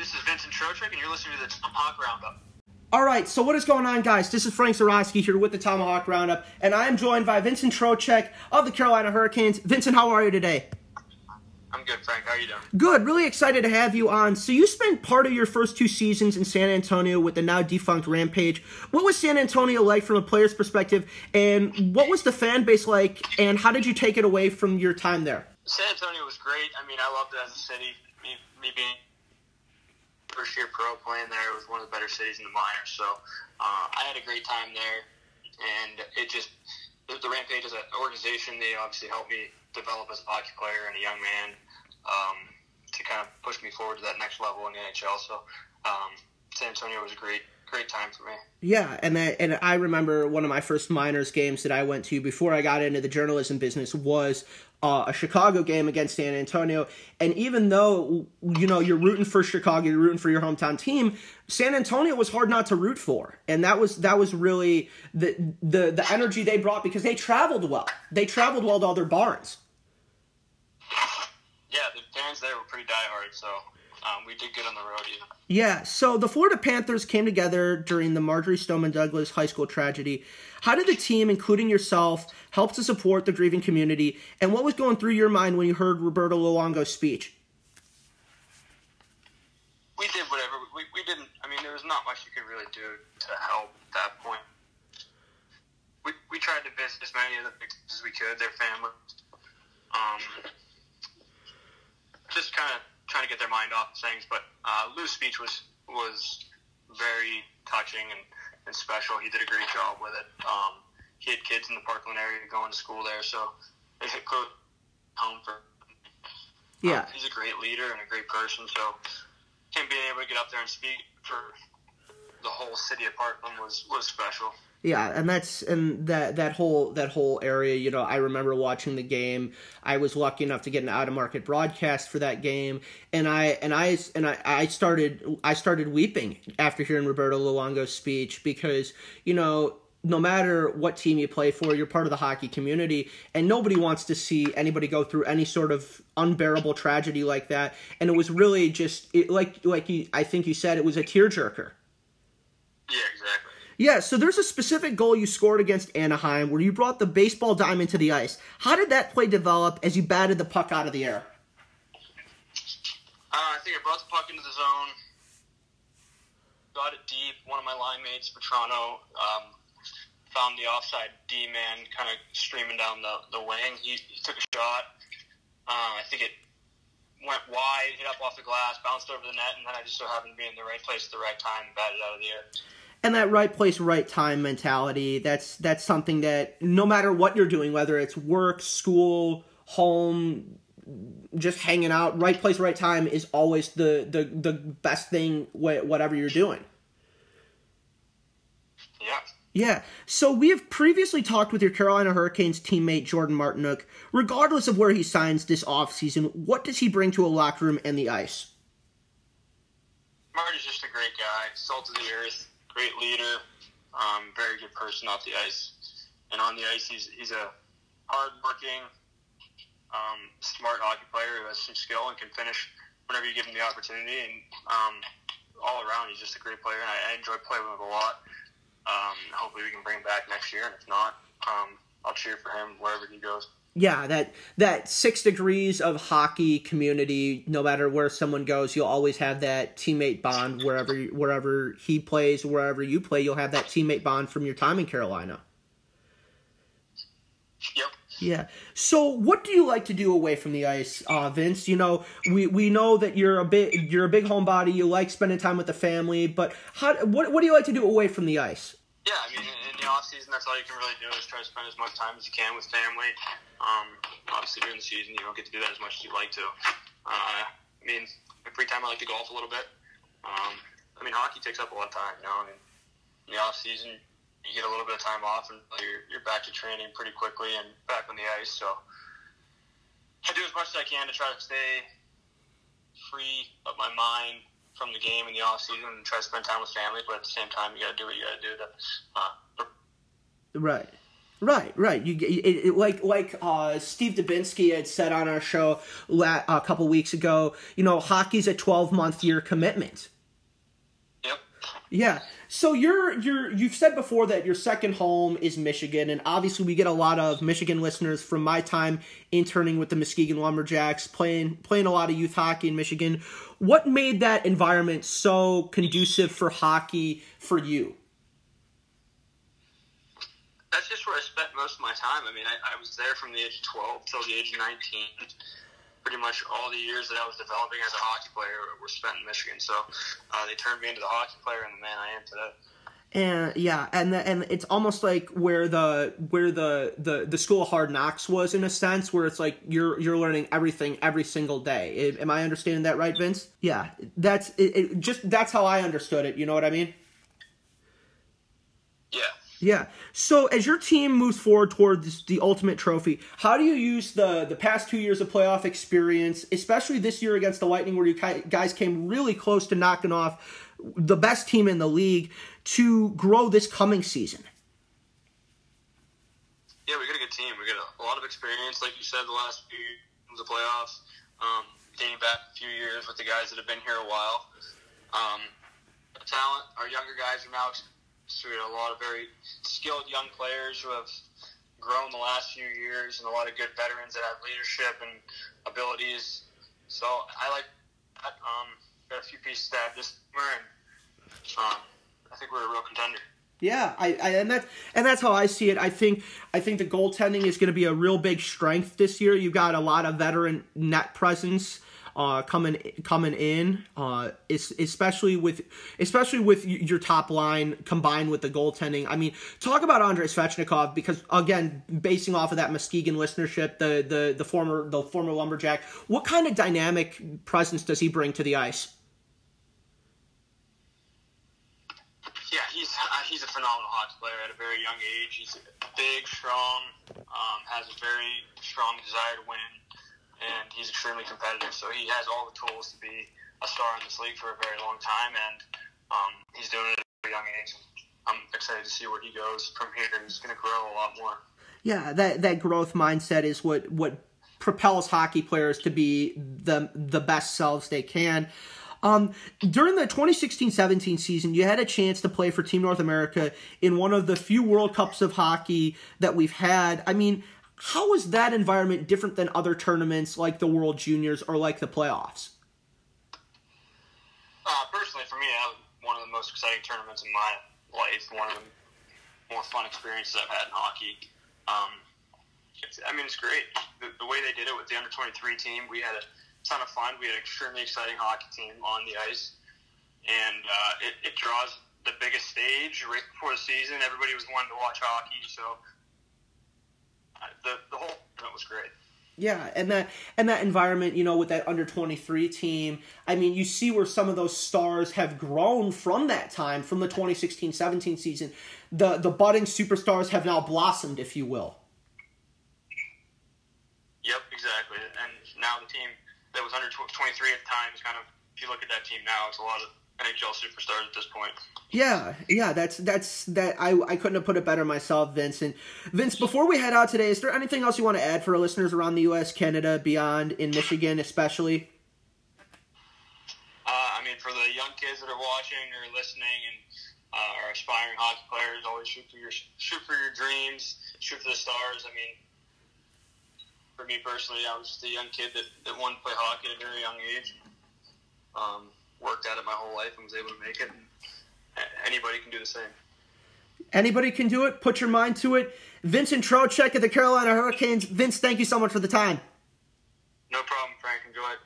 this is Vincent Trocheck, and you're listening to the Tomahawk Roundup. All right, so what is going on, guys? This is Frank Zarowski here with the Tomahawk Roundup, and I am joined by Vincent Trocheck of the Carolina Hurricanes. Vincent, how are you today? I'm good, Frank. How are you doing? Good. Really excited to have you on. So you spent part of your first two seasons in San Antonio with the now defunct Rampage. What was San Antonio like from a player's perspective, and what was the fan base like, and how did you take it away from your time there? San Antonio was great. I mean, I loved it as a city. Me, me being first year pro playing there, it was one of the better cities in the minors. So uh, I had a great time there, and it just the, the Rampage as an organization, they obviously helped me develop as a hockey player and a young man um, to kind of push me forward to that next level in the NHL. So um, San Antonio was a great great time for me. Yeah, and that, and I remember one of my first minors games that I went to before I got into the journalism business was uh, a Chicago game against San Antonio. And even though you know you're rooting for Chicago, you're rooting for your hometown team, San Antonio was hard not to root for, and that was that was really the the the energy they brought because they traveled well. They traveled well to other barns. Yeah, the fans there were pretty diehard, so um, we did good on the road. Either. Yeah, so the Florida Panthers came together during the Marjory Stoneman Douglas high school tragedy. How did the team, including yourself, help to support the grieving community? And what was going through your mind when you heard Roberto Luongo's speech? We did whatever. We, we didn't, I mean, there was not much you could really do to help at that point. We, we tried to visit as many of the victims as we could, their families. Um, just kind of trying to get their mind off things. But uh, Lou's speech was was very touching and, and special. He did a great job with it. Um, he had kids in the Parkland area going to school there, so it hit close home for. Yeah, um, he's a great leader and a great person. So him being able to get up there and speak for the whole city of Parkland was was special. Yeah, and that's and that that whole that whole area, you know, I remember watching the game. I was lucky enough to get an out of market broadcast for that game, and I and I and I, I started I started weeping after hearing Roberto Luongo's speech because you know no matter what team you play for, you're part of the hockey community, and nobody wants to see anybody go through any sort of unbearable tragedy like that. And it was really just it, like like you, I think you said it was a tearjerker. Yeah, exactly. Yeah, so there's a specific goal you scored against Anaheim where you brought the baseball diamond to the ice. How did that play develop as you batted the puck out of the air? Uh, I think I brought the puck into the zone, got it deep. One of my line mates Toronto um, found the offside D man kind of streaming down the, the wing. He, he took a shot. Uh, I think it went wide, hit up off the glass, bounced over the net, and then I just so happened to be in the right place at the right time and batted out of the air and that right place right time mentality that's that's something that no matter what you're doing whether it's work school home just hanging out right place right time is always the the, the best thing whatever you're doing. Yeah. Yeah, so we have previously talked with your Carolina Hurricanes teammate Jordan Martinook. Regardless of where he signs this offseason, what does he bring to a locker room and the ice? Marty's just a great guy, salt of the earth great leader, um, very good person off the ice, and on the ice he's he's a hardworking, um, smart hockey player who has some skill and can finish whenever you give him the opportunity. And um, all around, he's just a great player, and I, I enjoy playing with him a lot. Um, hopefully, we can bring him back next year, and if not, um, I'll cheer for him wherever he goes yeah, that that six degrees of hockey community. No matter where someone goes, you'll always have that teammate bond wherever wherever he plays, wherever you play. You'll have that teammate bond from your time in Carolina. Yep. Yeah. So, what do you like to do away from the ice, uh, Vince? You know, we, we know that you're a big you're a big homebody. You like spending time with the family, but how what what do you like to do away from the ice? Yeah, I mean, in the off season, that's all you can really do is try to spend as much time as you can with family. Um, obviously, during the season, you don't get to do that as much as you'd like to. Uh, I mean, free time, I like to golf a little bit. Um, I mean, hockey takes up a lot of time. You know, I mean, in the off season, you get a little bit of time off, and you're, you're back to training pretty quickly and back on the ice. So I do as much as I can to try to stay free of my mind from the game in the off season and try to spend time with family, but at the same time, you got to do what you got to do to. Uh, right. Right, right. You it, it, like like uh, Steve Dubinsky had said on our show la- a couple weeks ago. You know, hockey's a twelve month year commitment. Yep. Yeah. So you're you're you've said before that your second home is Michigan, and obviously we get a lot of Michigan listeners from my time interning with the Muskegon Lumberjacks, playing playing a lot of youth hockey in Michigan. What made that environment so conducive for hockey for you? that's just where I spent most of my time. I mean, I, I was there from the age of 12 till the age of 19. Pretty much all the years that I was developing as a hockey player were spent in Michigan. So uh, they turned me into the hockey player and the man I am today. And yeah, and the, and it's almost like where the where the, the the school of hard knocks was in a sense, where it's like you're you're learning everything every single day. Am I understanding that right, Vince? Yeah, that's it, it just that's how I understood it. You know what I mean? Yeah. So as your team moves forward towards the ultimate trophy, how do you use the the past two years of playoff experience, especially this year against the Lightning, where you guys came really close to knocking off the best team in the league, to grow this coming season? Yeah, we got a good team. We got a, lot of experience, like you said, the last few years of the playoffs, um, dating back a few years with the guys that have been here a while. Um, talent, our younger guys are now so we had a lot of very skilled young players who have grown the last few years, and a lot of good veterans that have leadership and abilities. So I like that. Um, got a few pieces to add this summer, and um, I think we're a real contender. Yeah, I, I and that's and that's how I see it. I think I think the goaltending is going to be a real big strength this year. You've got a lot of veteran net presence uh, coming coming in, uh, especially with especially with your top line combined with the goaltending. I mean, talk about Andrei Svechnikov because again, basing off of that Muskegon listenership, the the the former the former lumberjack, what kind of dynamic presence does he bring to the ice? Yeah, he's uh, he's a phenomenal hockey player at a very young age. He's big, strong, um, has a very strong desire to win and he's extremely competitive. So he has all the tools to be a star in this league for a very long time, and um, he's doing it at a young age. I'm excited to see where he goes from here. He's going to grow a lot more. Yeah, that that growth mindset is what what propels hockey players to be the the best selves they can. Um, during the 2016-17 season, you had a chance to play for Team North America in one of the few World Cups of hockey that we've had. I mean, how is that environment different than other tournaments like the World Juniors or like the playoffs? Uh, personally, for me, that was one of the most exciting tournaments in my life. One of the more fun experiences I've had in hockey. Um, I mean, it's great. The, the, way they did it with the under 23 team, we had a ton of fun. We had an extremely exciting hockey team on the ice. And uh, it, it draws the biggest stage right before the season. Everybody was wanting to watch hockey, so the the whole event was great. Yeah, and that and that environment, you know, with that under twenty three team, I mean, you see where some of those stars have grown from that time, from the 2016-17 season. The the budding superstars have now blossomed, if you will. Yep, exactly. And now the team that was under twenty three at the time is kind of, if you look at that team now, it's a lot of NHL superstars at this point. Yeah, yeah, that's that's that. I I couldn't have put it better myself, Vince. And Vince, before we head out today, is there anything else you want to add for our listeners around the U.S., Canada, beyond, in Michigan, especially? Uh, I mean, for the young kids that are watching or listening and uh, are aspiring hockey players, always shoot for your shoot for your dreams, shoot for the stars. I mean, for me personally, I was just a young kid that, that wanted to play hockey at a very young age. Um, worked at it my whole life and was able to make it. anybody can do the same. Anybody can do it. Put your mind to it. Vincent Trocheck of the Carolina Hurricanes. Vince, thank you so much for the time. No problem, Frank. Enjoy it.